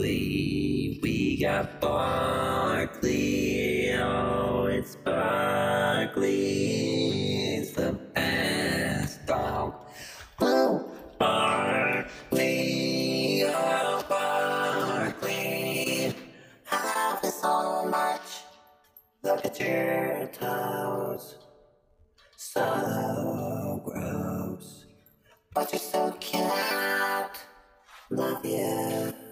Barkley. We got Barkley. Oh, it's Barkley. It's the best dog. Oh, Barkley. Oh, Barkley. Have so much. Look at your toes. So gross. But you're so cute. Love you.